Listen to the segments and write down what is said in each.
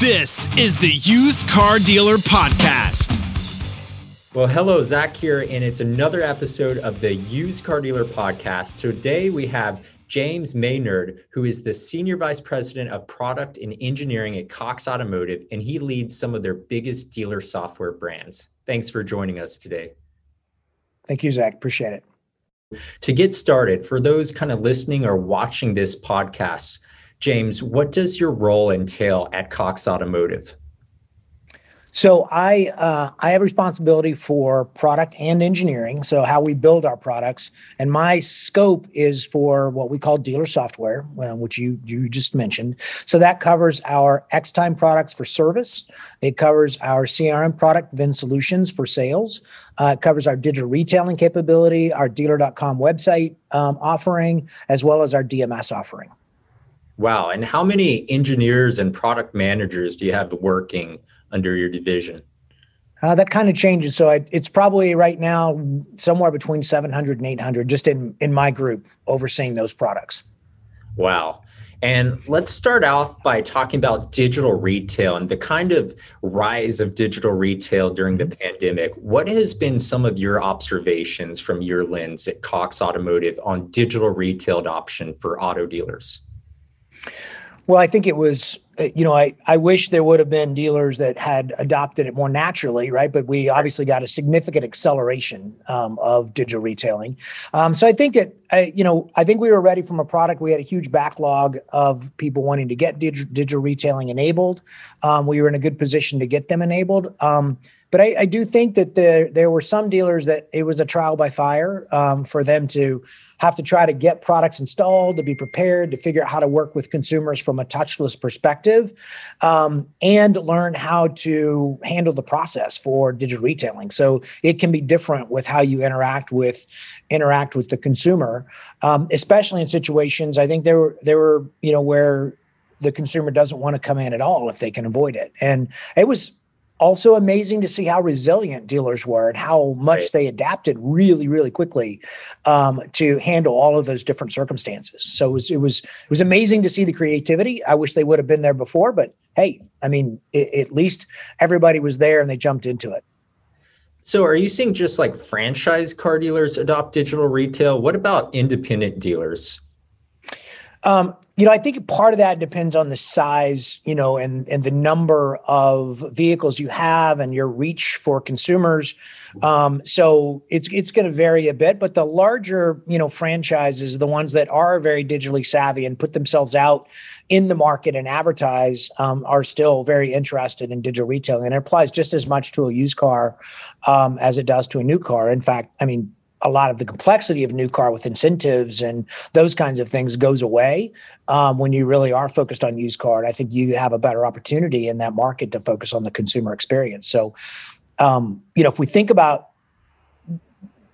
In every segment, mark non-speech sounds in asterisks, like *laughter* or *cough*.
This is the Used Car Dealer Podcast. Well, hello, Zach here, and it's another episode of the Used Car Dealer Podcast. Today we have James Maynard, who is the Senior Vice President of Product and Engineering at Cox Automotive, and he leads some of their biggest dealer software brands. Thanks for joining us today. Thank you, Zach. Appreciate it. To get started, for those kind of listening or watching this podcast, James, what does your role entail at Cox Automotive? So I uh, I have responsibility for product and engineering, so how we build our products, and my scope is for what we call dealer software, which you you just mentioned. So that covers our Xtime products for service. It covers our CRM product, Vin Solutions for sales. Uh, it covers our digital retailing capability, our Dealer.com website um, offering, as well as our DMS offering. Wow! And how many engineers and product managers do you have working? under your division? Uh, that kind of changes. So I, it's probably right now somewhere between 700 and 800 just in, in my group overseeing those products. Wow. And let's start off by talking about digital retail and the kind of rise of digital retail during the pandemic. What has been some of your observations from your lens at Cox Automotive on digital retail adoption for auto dealers? Well, I think it was, uh, you know, I, I wish there would have been dealers that had adopted it more naturally, right? But we obviously got a significant acceleration um, of digital retailing. Um, so I think that, I, you know, I think we were ready from a product. We had a huge backlog of people wanting to get dig- digital retailing enabled. Um, we were in a good position to get them enabled. Um, but I, I, do think that there there were some dealers that it was a trial by fire um, for them to have to try to get products installed, to be prepared, to figure out how to work with consumers from a touchless perspective, um, and learn how to handle the process for digital retailing. So it can be different with how you interact with interact with the consumer, um, especially in situations. I think there were there were you know where the consumer doesn't want to come in at all if they can avoid it, and it was also amazing to see how resilient dealers were and how much right. they adapted really really quickly um, to handle all of those different circumstances. So it was it was it was amazing to see the creativity. I wish they would have been there before but hey i mean it, at least everybody was there and they jumped into it. So are you seeing just like franchise car dealers adopt digital retail? What about independent dealers? Um, you know, I think part of that depends on the size, you know, and and the number of vehicles you have and your reach for consumers. Um, so it's it's going to vary a bit, but the larger, you know, franchises, the ones that are very digitally savvy and put themselves out in the market and advertise, um, are still very interested in digital retailing, and it applies just as much to a used car um, as it does to a new car. In fact, I mean, a lot of the complexity of new car with incentives and those kinds of things goes away um, when you really are focused on used car. And I think you have a better opportunity in that market to focus on the consumer experience. So, um, you know, if we think about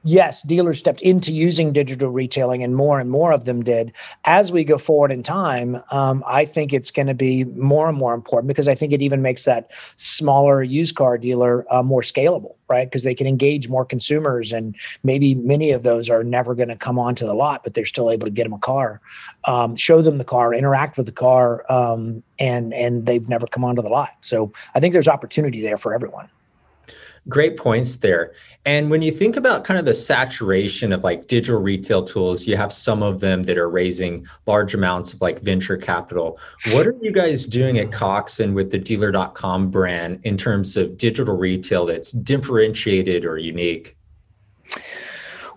yes, dealers stepped into using digital retailing, and more and more of them did. As we go forward in time, um, I think it's going to be more and more important because I think it even makes that smaller used car dealer uh, more scalable, right? Because they can engage more consumers, and maybe many of those are never going to come onto the lot, but they're still able to get them a car, um, show them the car, interact with the car, um, and and they've never come onto the lot. So I think there's opportunity there for everyone. Great points there. And when you think about kind of the saturation of like digital retail tools, you have some of them that are raising large amounts of like venture capital. What are you guys doing at Cox and with the dealer.com brand in terms of digital retail that's differentiated or unique?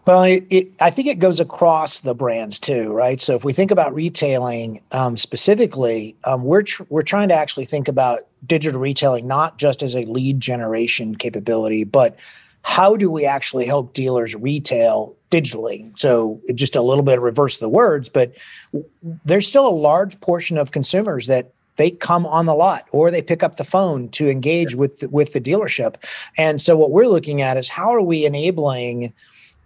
Well, it, it, I think it goes across the brands too, right? So if we think about retailing um, specifically, um, we're tr- we're trying to actually think about digital retailing not just as a lead generation capability, but how do we actually help dealers retail digitally? So just a little bit of reverse the words, but there's still a large portion of consumers that they come on the lot or they pick up the phone to engage with with the dealership. And so what we're looking at is how are we enabling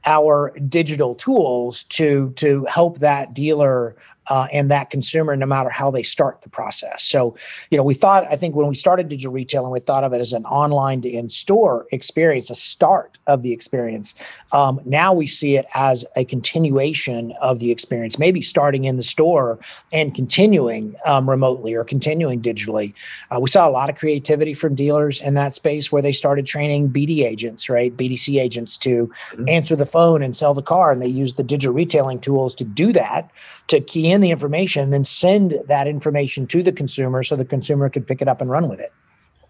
our digital tools to to help that dealer uh, and that consumer no matter how they start the process. So, you know, we thought, I think when we started digital retailing, we thought of it as an online to in store experience, a start of the experience. Um, now we see it as a continuation of the experience, maybe starting in the store and continuing um, remotely or continuing digitally. Uh, we saw a lot of creativity from dealers in that space where they started training BD agents, right? BDC agents to mm-hmm. answer the phone and sell the car. And they used the digital retailing tools to do that to key in the information, then send that information to the consumer so the consumer could pick it up and run with it.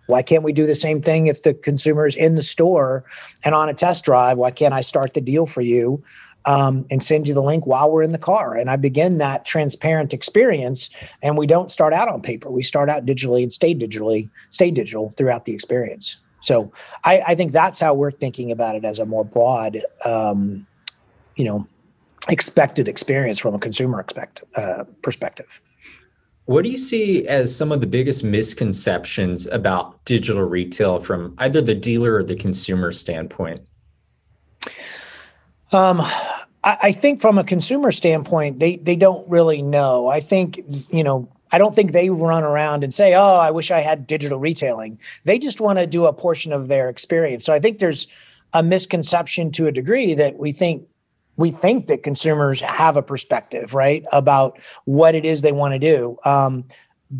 Why can't we do the same thing if the consumer is in the store and on a test drive? Why can't I start the deal for you um, and send you the link while we're in the car? And I begin that transparent experience. And we don't start out on paper. We start out digitally and stay digitally, stay digital throughout the experience. So I, I think that's how we're thinking about it as a more broad, um, you know, expected experience from a consumer expect, uh, perspective. What do you see as some of the biggest misconceptions about digital retail from either the dealer or the consumer standpoint? Um, I, I think from a consumer standpoint, they they don't really know. I think you know I don't think they run around and say, "Oh, I wish I had digital retailing." They just want to do a portion of their experience. So I think there's a misconception to a degree that we think we think that consumers have a perspective, right, about what it is they want to do. Um,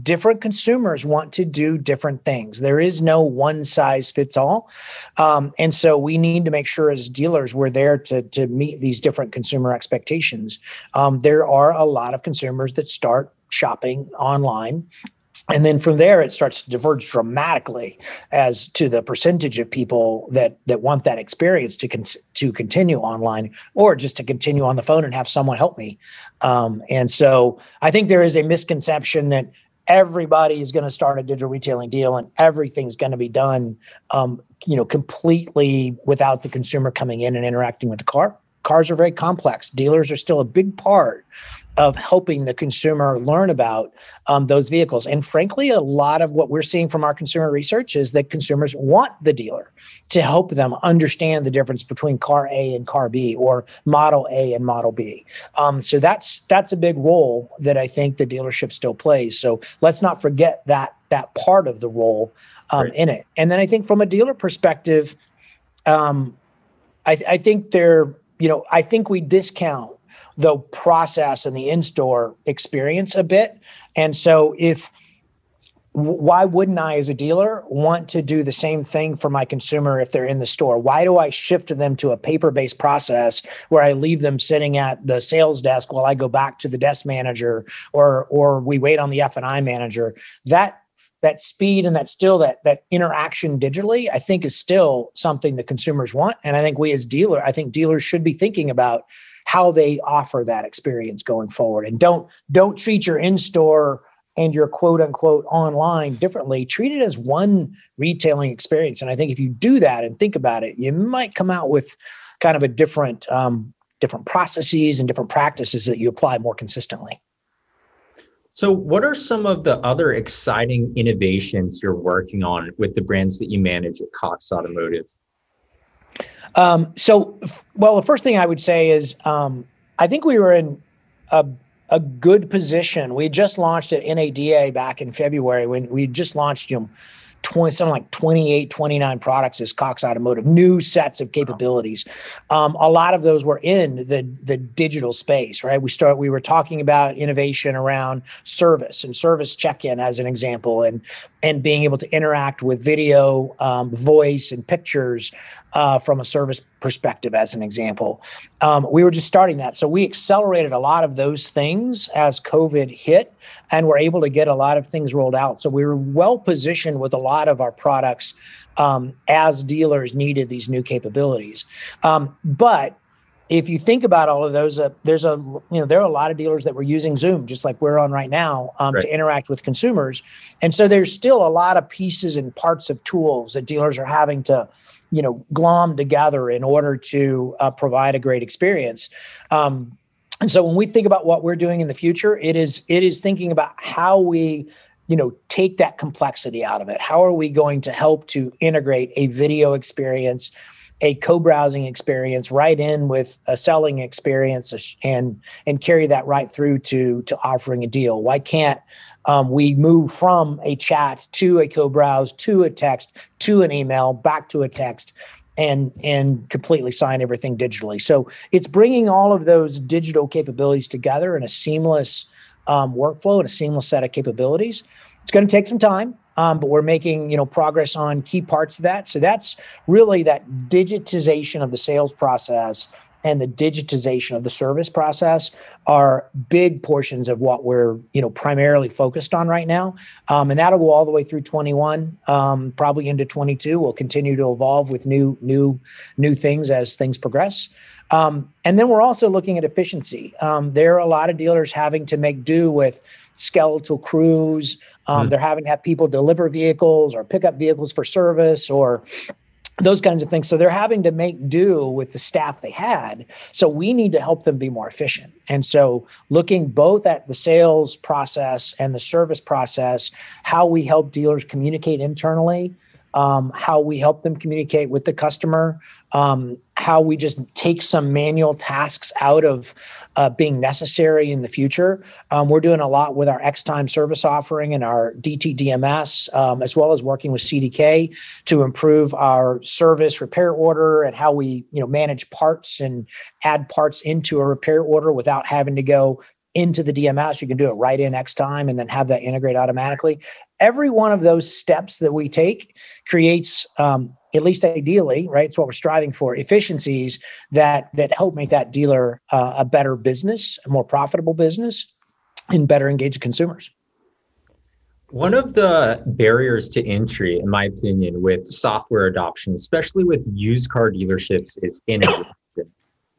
different consumers want to do different things. There is no one size fits all. Um, and so we need to make sure as dealers we're there to, to meet these different consumer expectations. Um, there are a lot of consumers that start shopping online and then from there it starts to diverge dramatically as to the percentage of people that that want that experience to con- to continue online or just to continue on the phone and have someone help me. Um, and so i think there is a misconception that everybody is going to start a digital retailing deal and everything's going to be done um, you know completely without the consumer coming in and interacting with the car. Cars are very complex. Dealers are still a big part of helping the consumer learn about um, those vehicles. And frankly, a lot of what we're seeing from our consumer research is that consumers want the dealer to help them understand the difference between car A and car B or model A and model B. Um, so that's that's a big role that I think the dealership still plays. So let's not forget that that part of the role um, in it. And then I think from a dealer perspective, um, I, I think they're you know I think we discount the process and the in-store experience a bit. And so if why wouldn't I, as a dealer, want to do the same thing for my consumer if they're in the store? Why do I shift them to a paper based process where I leave them sitting at the sales desk while I go back to the desk manager or or we wait on the F and I manager? That that speed and that still that that interaction digitally, I think is still something that consumers want. And I think we as dealer, I think dealers should be thinking about how they offer that experience going forward. And don't don't treat your in-store and your quote unquote online differently. Treat it as one retailing experience. And i think if you do that and think about it you might come out with kind of a different um, different processes and different practices that you apply more consistently. So what are some of the other exciting innovations you're working on with the brands that you manage at cox automotive um, so, well, the first thing I would say is um, I think we were in a, a good position. We just launched at NADA back in February when we just launched, you know, 20, something like 28, 29 products as Cox Automotive, new sets of capabilities. Um, a lot of those were in the, the digital space, right? We start, we were talking about innovation around service and service check-in as an example, and, and being able to interact with video, um, voice, and pictures uh, from a service perspective, as an example. Um, we were just starting that. So we accelerated a lot of those things as COVID hit and were able to get a lot of things rolled out. So we were well positioned with a lot of our products um, as dealers needed these new capabilities. Um, but if you think about all of those, uh, there's a you know there are a lot of dealers that were using Zoom just like we're on right now um, right. to interact with consumers, and so there's still a lot of pieces and parts of tools that dealers are having to you know glom together in order to uh, provide a great experience. Um, and so when we think about what we're doing in the future, it is it is thinking about how we you know take that complexity out of it. How are we going to help to integrate a video experience a co-browsing experience right in with a selling experience and and carry that right through to to offering a deal why can't um, we move from a chat to a co-browse to a text to an email back to a text and and completely sign everything digitally. So it's bringing all of those digital capabilities together in a seamless um, workflow and a seamless set of capabilities. It's going to take some time um, but we're making you know progress on key parts of that. So that's really that digitization of the sales process and the digitization of the service process are big portions of what we're you know primarily focused on right now. Um, and that'll go all the way through 21 um, probably into 22 we'll continue to evolve with new new new things as things progress. Um, and then we're also looking at efficiency. Um, there are a lot of dealers having to make do with skeletal crews. Mm. they're having to have people deliver vehicles or pick up vehicles for service or those kinds of things. So they're having to make do with the staff they had. So we need to help them be more efficient. And so looking both at the sales process and the service process, how we help dealers communicate internally, um, how we help them communicate with the customer, um, how we just take some manual tasks out of uh, being necessary in the future. Um, we're doing a lot with our X-Time service offering and our DTDMS, um, as well as working with CDK to improve our service repair order and how we, you know, manage parts and add parts into a repair order without having to go into the DMS. You can do it right in X-Time and then have that integrate automatically every one of those steps that we take creates um, at least ideally right it's what we're striving for efficiencies that that help make that dealer uh, a better business a more profitable business and better engage consumers. One of the barriers to entry in my opinion with software adoption especially with used car dealerships is integration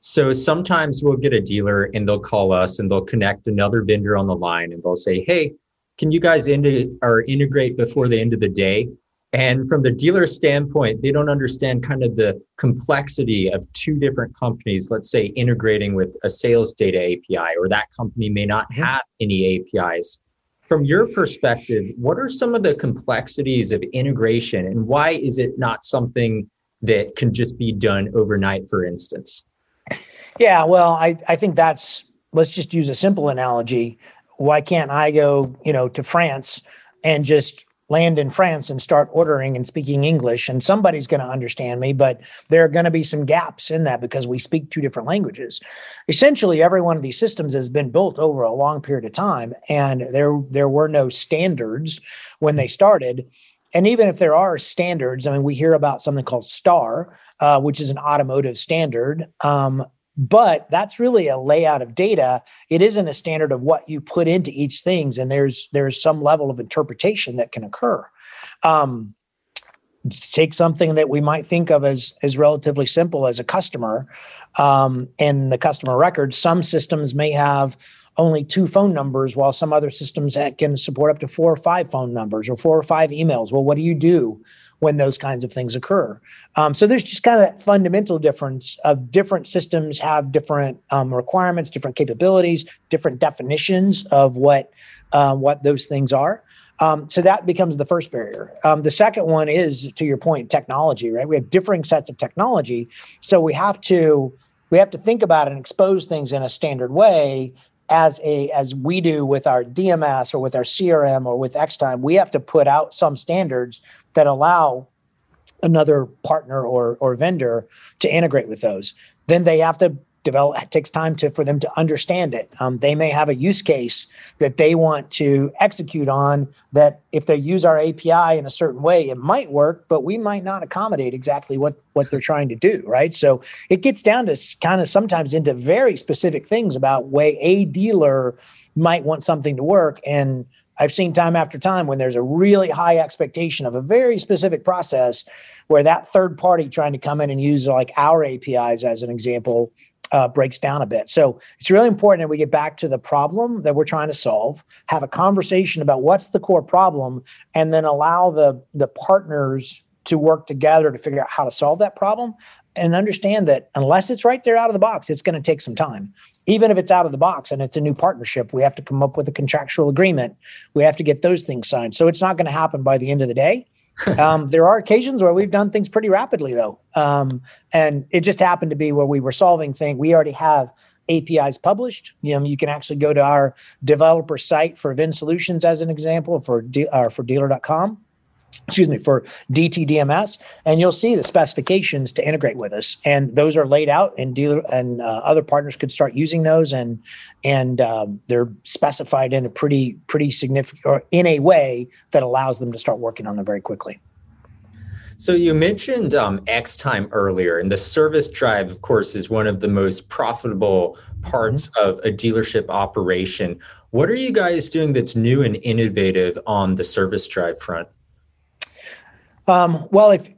so sometimes we'll get a dealer and they'll call us and they'll connect another vendor on the line and they'll say hey can you guys into or integrate before the end of the day? And from the dealer standpoint, they don't understand kind of the complexity of two different companies, let's say integrating with a sales data API, or that company may not mm-hmm. have any APIs. From your perspective, what are some of the complexities of integration and why is it not something that can just be done overnight, for instance? Yeah, well, I, I think that's, let's just use a simple analogy why can't I go, you know, to France and just land in France and start ordering and speaking English and somebody's going to understand me, but there are going to be some gaps in that because we speak two different languages. Essentially, every one of these systems has been built over a long period of time and there there were no standards when they started. And even if there are standards, I mean, we hear about something called STAR, uh, which is an automotive standard. Um, but that's really a layout of data. It isn't a standard of what you put into each things and there's there's some level of interpretation that can occur. Um, take something that we might think of as as relatively simple as a customer um, and the customer record. Some systems may have only two phone numbers while some other systems can support up to four or five phone numbers or four or five emails. Well what do you do when those kinds of things occur. Um, so there's just kind of that fundamental difference of different systems have different um, requirements, different capabilities, different definitions of what uh, what those things are. Um, so that becomes the first barrier. Um, the second one is, to your point, technology. Right? We have differing sets of technology, so we have to we have to think about and expose things in a standard way as a as we do with our DMS or with our CRM or with X-Time, we have to put out some standards that allow another partner or or vendor to integrate with those. Then they have to develop it takes time to for them to understand it um, they may have a use case that they want to execute on that if they use our api in a certain way it might work but we might not accommodate exactly what what they're trying to do right so it gets down to kind of sometimes into very specific things about way a dealer might want something to work and I've seen time after time when there's a really high expectation of a very specific process where that third party trying to come in and use like our APIs as an example uh, breaks down a bit. So it's really important that we get back to the problem that we're trying to solve, have a conversation about what's the core problem, and then allow the the partners to work together to figure out how to solve that problem and understand that unless it's right there out of the box, it's going to take some time. Even if it's out of the box and it's a new partnership, we have to come up with a contractual agreement. We have to get those things signed. So it's not going to happen by the end of the day. *laughs* um, there are occasions where we've done things pretty rapidly, though, um, and it just happened to be where we were solving things. We already have APIs published. You know, you can actually go to our developer site for Vin Solutions, as an example, for de- uh, for dealer.com excuse me, for DTDMS, and you'll see the specifications to integrate with us, and those are laid out, and dealer and uh, other partners could start using those, and and um, they're specified in a pretty pretty significant or in a way that allows them to start working on them very quickly. So you mentioned um, X time earlier, and the service drive, of course, is one of the most profitable parts mm-hmm. of a dealership operation. What are you guys doing that's new and innovative on the service drive front? Um, well, if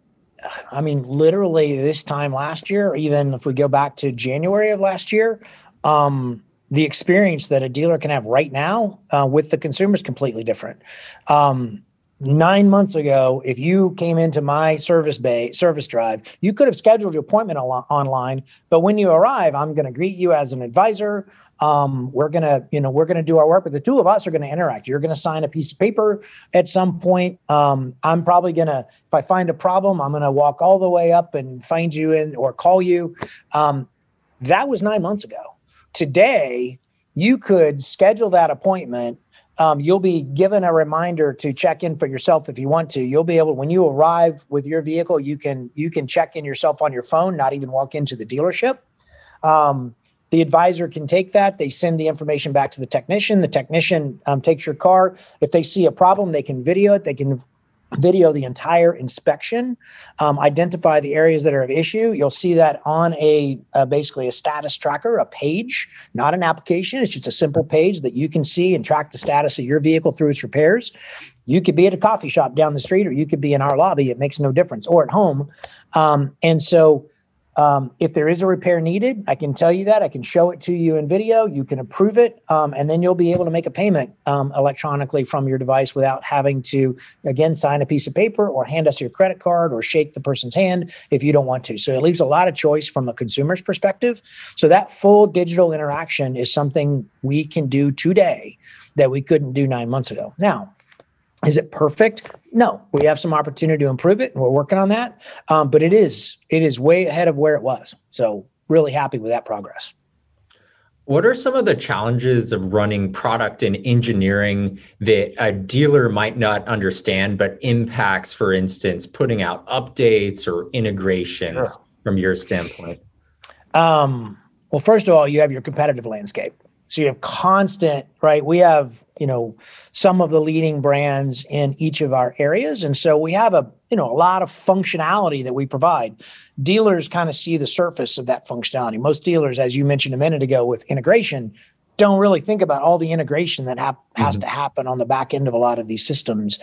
I mean, literally this time last year, even if we go back to January of last year, um, the experience that a dealer can have right now uh, with the consumer is completely different. Um, nine months ago, if you came into my service bay service drive, you could have scheduled your appointment al- online. But when you arrive, I'm going to greet you as an advisor. Um, we're gonna you know we're gonna do our work but the two of us are gonna interact. You're gonna sign a piece of paper at some point. Um, i'm probably gonna if i find a problem i'm gonna walk all the way up and find you in or call you. Um, that was nine months ago. Today you could schedule that appointment um, you'll be given a reminder to check in for yourself if you want to you'll be able when you arrive with your vehicle you can you can check in yourself on your phone not even walk into the dealership um, the advisor can take that. They send the information back to the technician. The technician um, takes your car. If they see a problem, they can video it. They can video the entire inspection, um, identify the areas that are of issue. You'll see that on a uh, basically a status tracker, a page, not an application. It's just a simple page that you can see and track the status of your vehicle through its repairs. You could be at a coffee shop down the street, or you could be in our lobby. It makes no difference, or at home. Um, and so um, if there is a repair needed, I can tell you that. I can show it to you in video. You can approve it, um, and then you'll be able to make a payment um, electronically from your device without having to, again, sign a piece of paper or hand us your credit card or shake the person's hand if you don't want to. So it leaves a lot of choice from a consumer's perspective. So that full digital interaction is something we can do today that we couldn't do nine months ago. Now, is it perfect? No, we have some opportunity to improve it, and we're working on that. Um, but it is it is way ahead of where it was. So really happy with that progress. What are some of the challenges of running product and engineering that a dealer might not understand, but impacts, for instance, putting out updates or integrations sure. from your standpoint? Um, well, first of all, you have your competitive landscape. So you have constant, right? We have, you know, some of the leading brands in each of our areas. And so we have a, you know, a lot of functionality that we provide. Dealers kind of see the surface of that functionality. Most dealers, as you mentioned a minute ago with integration, don't really think about all the integration that ha- has mm-hmm. to happen on the back end of a lot of these systems.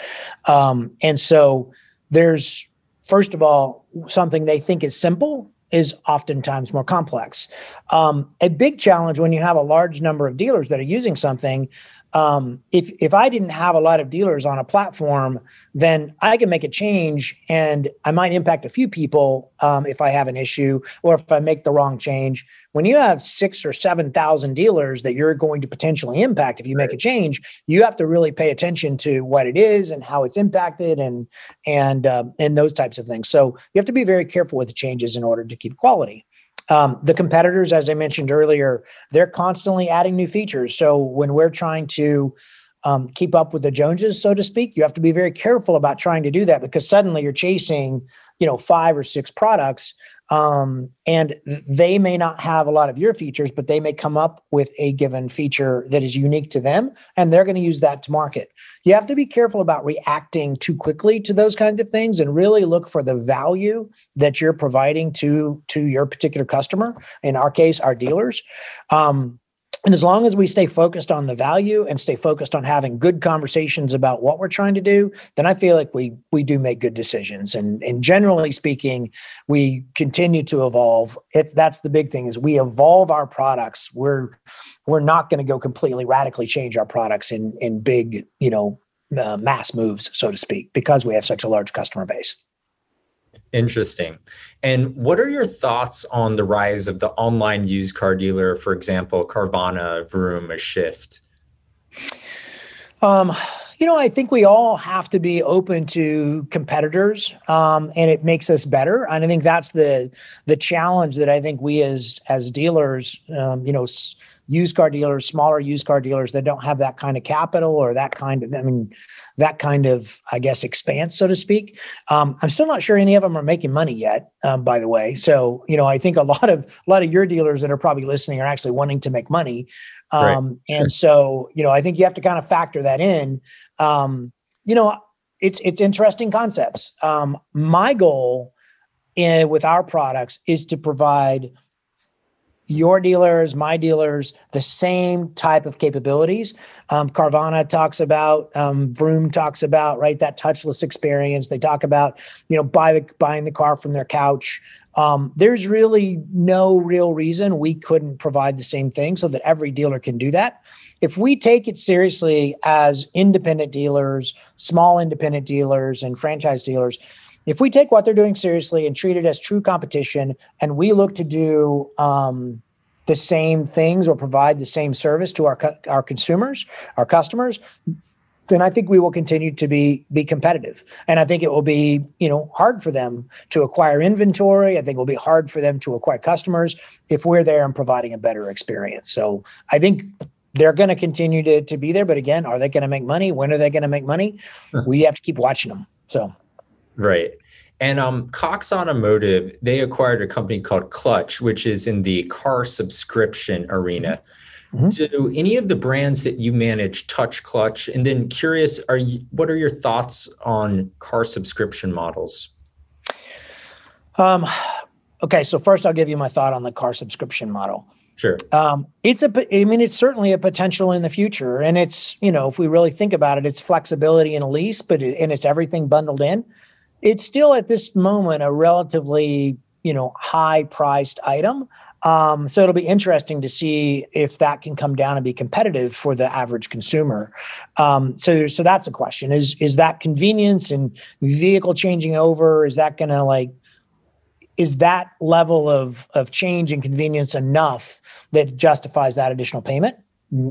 Um, and so there's, first of all, something they think is simple is oftentimes more complex. Um, a big challenge when you have a large number of dealers that are using something. Um, if if I didn't have a lot of dealers on a platform, then I can make a change, and I might impact a few people um, if I have an issue or if I make the wrong change when you have six or 7,000 dealers that you're going to potentially impact if you make a change, you have to really pay attention to what it is and how it's impacted and, and, uh, and those types of things. So you have to be very careful with the changes in order to keep quality. Um, the competitors, as I mentioned earlier, they're constantly adding new features. So when we're trying to um, keep up with the Joneses, so to speak, you have to be very careful about trying to do that because suddenly you're chasing, you know, five or six products um, and they may not have a lot of your features, but they may come up with a given feature that is unique to them, and they're going to use that to market. You have to be careful about reacting too quickly to those kinds of things, and really look for the value that you're providing to to your particular customer. In our case, our dealers. Um, and as long as we stay focused on the value and stay focused on having good conversations about what we're trying to do, then I feel like we we do make good decisions. And and generally speaking, we continue to evolve. If that's the big thing is we evolve our products. We're we're not going to go completely radically change our products in in big, you know, uh, mass moves, so to speak, because we have such a large customer base. Interesting. And what are your thoughts on the rise of the online used car dealer, for example, Carvana, Vroom, a Shift? Um, you know, I think we all have to be open to competitors, um, and it makes us better. And I think that's the the challenge that I think we as as dealers, um, you know, used car dealers, smaller used car dealers that don't have that kind of capital or that kind of, I mean, that kind of, I guess, expanse, so to speak. Um, I'm still not sure any of them are making money yet, um, by the way. So, you know, I think a *laughs* lot of a lot of your dealers that are probably listening are actually wanting to make money. Um, right. And so, you know, I think you have to kind of factor that in. Um, you know, it's it's interesting concepts. Um, my goal in with our products is to provide your dealers, my dealers, the same type of capabilities. Um, Carvana talks about, um, talks about, right? That touchless experience. They talk about, you know, buy the buying the car from their couch. Um, there's really no real reason we couldn't provide the same thing so that every dealer can do that. If we take it seriously as independent dealers, small independent dealers, and franchise dealers, if we take what they're doing seriously and treat it as true competition and we look to do um, the same things or provide the same service to our our consumers our customers then i think we will continue to be be competitive. And i think it will be you know hard for them to acquire inventory. I think it will be hard for them to acquire customers if we're there and providing a better experience. So i think they're going to continue to, to be there. But again are they going to make money? When are they going to make money? We have to keep watching them. So Right. And um, Cox Automotive, they acquired a company called Clutch, which is in the car subscription arena. Mm-hmm. Do any of the brands that you manage touch Clutch? And then curious, are you what are your thoughts on car subscription models? Um, okay, so first I'll give you my thought on the car subscription model. Sure. Um, it's a, I mean, it's certainly a potential in the future, and it's you know, if we really think about it, it's flexibility in a lease, but it, and it's everything bundled in it's still at this moment a relatively you know high priced item um, so it'll be interesting to see if that can come down and be competitive for the average consumer. Um, so, so that's a question: is is that convenience and vehicle changing over? Is that going to like? Is that level of of change and convenience enough that justifies that additional payment?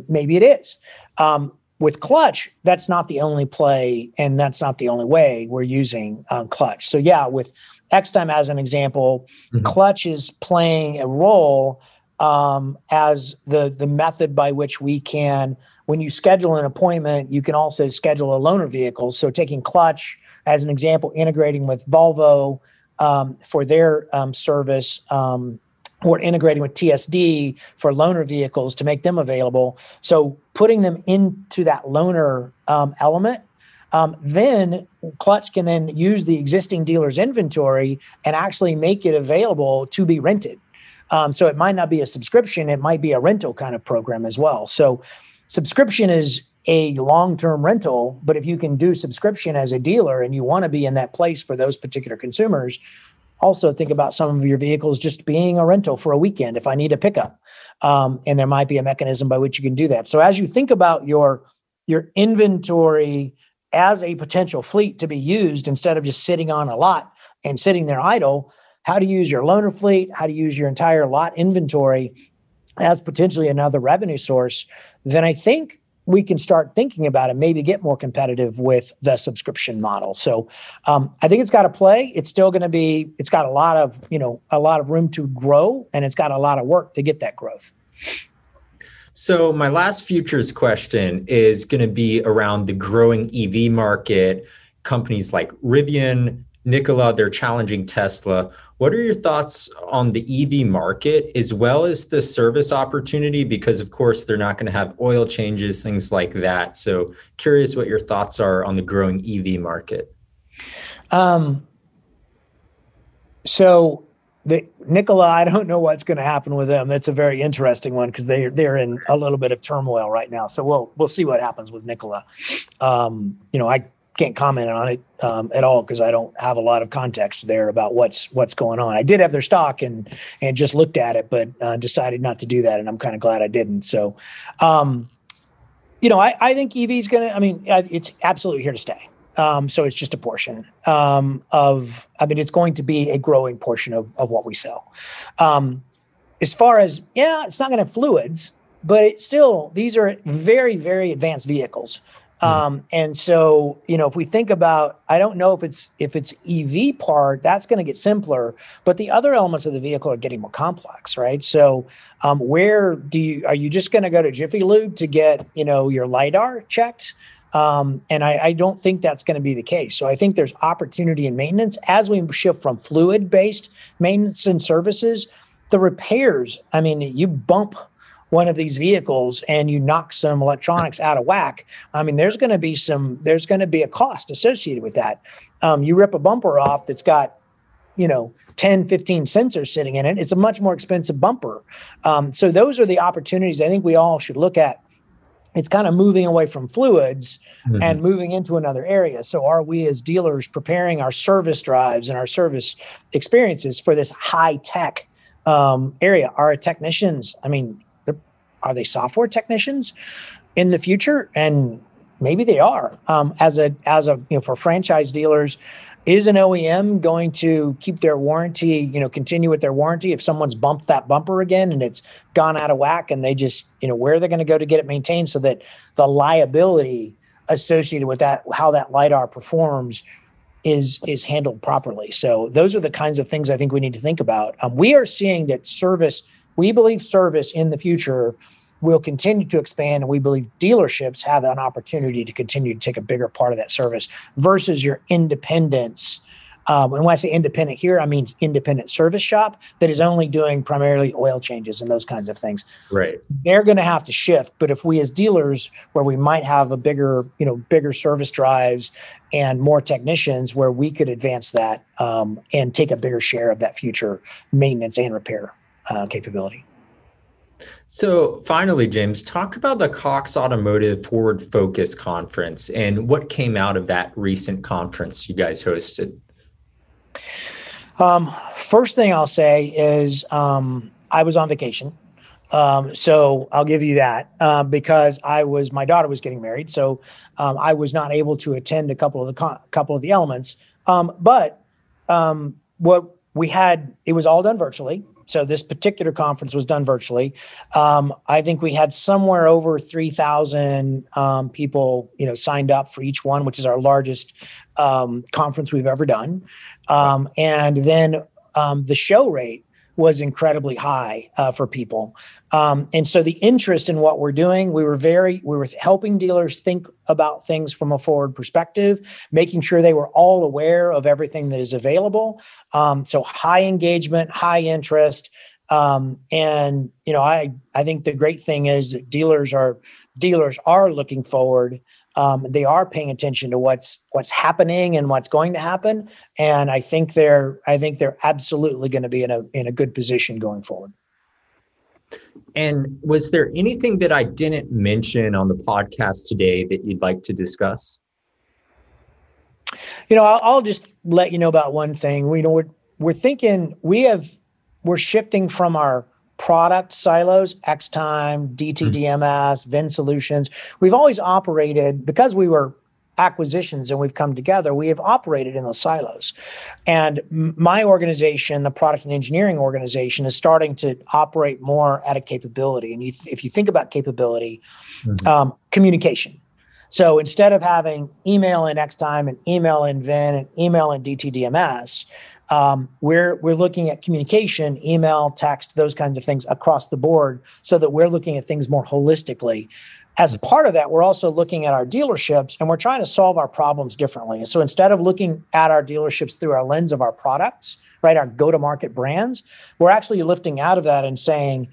Maybe it is. Um, with clutch that's not the only play and that's not the only way we're using um, clutch so yeah with xtime as an example mm-hmm. clutch is playing a role um, as the the method by which we can when you schedule an appointment you can also schedule a loaner vehicle so taking clutch as an example integrating with volvo um, for their um, service um, or integrating with TSD for loaner vehicles to make them available. So putting them into that loaner um, element, um, then Clutch can then use the existing dealer's inventory and actually make it available to be rented. Um, so it might not be a subscription; it might be a rental kind of program as well. So subscription is a long-term rental, but if you can do subscription as a dealer and you want to be in that place for those particular consumers, also think about some of your vehicles just being a rental for a weekend if I need a pickup. Um, and there might be a mechanism by which you can do that. So as you think about your your inventory as a potential fleet to be used instead of just sitting on a lot and sitting there idle, how to use your loaner fleet, how to use your entire lot inventory as potentially another revenue source, then I think we can start thinking about it, maybe get more competitive with the subscription model. So um, I think it's got to play. It's still going to be, it's got a lot of, you know, a lot of room to grow and it's got a lot of work to get that growth. So my last futures question is going to be around the growing EV market. Companies like Rivian, Nikola, they're challenging Tesla. What are your thoughts on the EV market as well as the service opportunity? Because, of course, they're not going to have oil changes, things like that. So, curious what your thoughts are on the growing EV market. Um, so, the Nikola, I don't know what's going to happen with them. That's a very interesting one because they they're in a little bit of turmoil right now. So we'll we'll see what happens with Nikola. Um, you know, I can't comment on it um, at all because I don't have a lot of context there about what's what's going on. I did have their stock and and just looked at it, but uh, decided not to do that, and I'm kind of glad I didn't. So, um, you know, I, I think EV is going to. I mean, it's absolutely here to stay. Um, so it's just a portion um, of. I mean, it's going to be a growing portion of of what we sell. Um, as far as yeah, it's not going to have fluids, but it still these are very very advanced vehicles. Um, and so, you know, if we think about, I don't know if it's if it's EV part, that's going to get simpler, but the other elements of the vehicle are getting more complex, right? So, um, where do you are you just going to go to Jiffy Lube to get you know your lidar checked? Um, and I, I, don't think that's going to be the case. So I think there's opportunity in maintenance as we shift from fluid based maintenance and services. The repairs, I mean, you bump one of these vehicles and you knock some electronics out of whack, I mean, there's going to be some, there's going to be a cost associated with that. Um, you rip a bumper off that's got, you know, 10, 15 sensors sitting in it. It's a much more expensive bumper. Um, so those are the opportunities I think we all should look at. It's kind of moving away from fluids mm-hmm. and moving into another area. So are we as dealers preparing our service drives and our service experiences for this high tech um, area? Are our technicians, I mean, are they software technicians in the future? And maybe they are. Um, as a as a you know for franchise dealers, is an OEM going to keep their warranty? You know, continue with their warranty if someone's bumped that bumper again and it's gone out of whack, and they just you know where are they're going to go to get it maintained so that the liability associated with that how that lidar performs is is handled properly. So those are the kinds of things I think we need to think about. Um, we are seeing that service we believe service in the future will continue to expand, and we believe dealerships have an opportunity to continue to take a bigger part of that service versus your independence. Um, and when I say independent here, I mean independent service shop that is only doing primarily oil changes and those kinds of things. Right. They're going to have to shift. But if we as dealers, where we might have a bigger, you know, bigger service drives and more technicians, where we could advance that um, and take a bigger share of that future maintenance and repair uh, capability. So, finally, James, talk about the Cox Automotive Forward Focus Conference and what came out of that recent conference you guys hosted. Um, first thing I'll say is um, I was on vacation. Um, so I'll give you that uh, because I was my daughter was getting married, so um, I was not able to attend a couple of the con- couple of the elements. Um, but um, what we had, it was all done virtually. So this particular conference was done virtually. Um, I think we had somewhere over 3,000 um, people, you know, signed up for each one, which is our largest um, conference we've ever done. Um, and then um, the show rate was incredibly high uh, for people. Um, and so the interest in what we're doing, we were very, we were helping dealers think about things from a forward perspective, making sure they were all aware of everything that is available. Um, so high engagement, high interest. Um, and you know, I I think the great thing is that dealers are dealers are looking forward um, they are paying attention to what's what's happening and what's going to happen. And i think they're i think they're absolutely going to be in a in a good position going forward. And was there anything that i didn't mention on the podcast today that you'd like to discuss? You know i'll, I'll just let you know about one thing. We you know we're, we're thinking we have we're shifting from our product silos, Xtime, DTDMS, Vin Solutions. We've always operated because we were acquisitions and we've come together, we have operated in those silos. And my organization, the product and engineering organization, is starting to operate more at a capability. And you, if you think about capability, mm-hmm. um, communication. So instead of having email in Xtime and email in Vin and email in DTDMS, um, we're we're looking at communication, email, text, those kinds of things across the board, so that we're looking at things more holistically. As a part of that, we're also looking at our dealerships and we're trying to solve our problems differently. So instead of looking at our dealerships through our lens of our products, right, our go-to-market brands, we're actually lifting out of that and saying,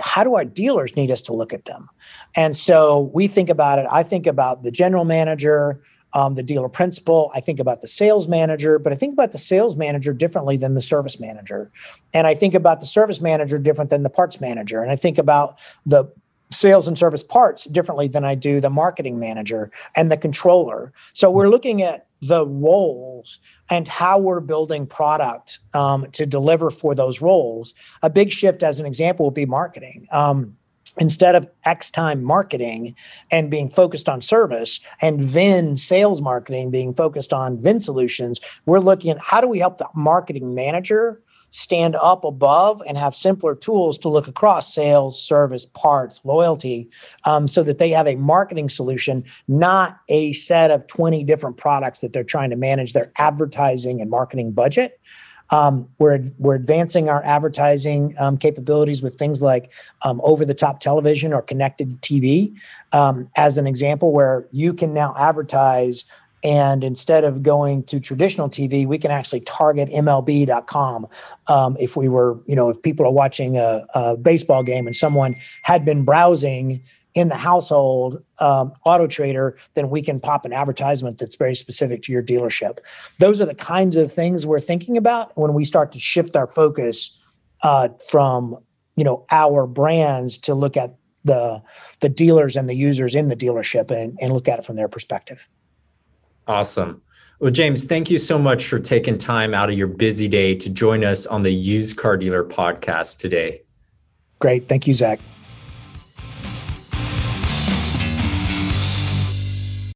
how do our dealers need us to look at them? And so we think about it. I think about the general manager, um, the dealer principal. I think about the sales manager, but I think about the sales manager differently than the service manager. And I think about the service manager different than the parts manager. And I think about the sales and service parts differently than I do the marketing manager and the controller. So we're looking at the roles and how we're building product um, to deliver for those roles. A big shift, as an example, would be marketing. Um, instead of X time marketing and being focused on service and Vin sales marketing being focused on Vin solutions, we're looking at how do we help the marketing manager stand up above and have simpler tools to look across sales, service, parts, loyalty, um, so that they have a marketing solution, not a set of 20 different products that they're trying to manage their advertising and marketing budget. Um, we're we're advancing our advertising um, capabilities with things like um, over-the-top television or connected TV, um, as an example, where you can now advertise and instead of going to traditional TV, we can actually target MLB.com. Um, if we were, you know, if people are watching a, a, baseball game and someone had been browsing in the household um, auto trader, then we can pop an advertisement that's very specific to your dealership. Those are the kinds of things we're thinking about when we start to shift our focus uh, from, you know, our brands to look at the the dealers and the users in the dealership and, and look at it from their perspective. Awesome. Well, James, thank you so much for taking time out of your busy day to join us on the Used Car Dealer podcast today. Great. Thank you, Zach.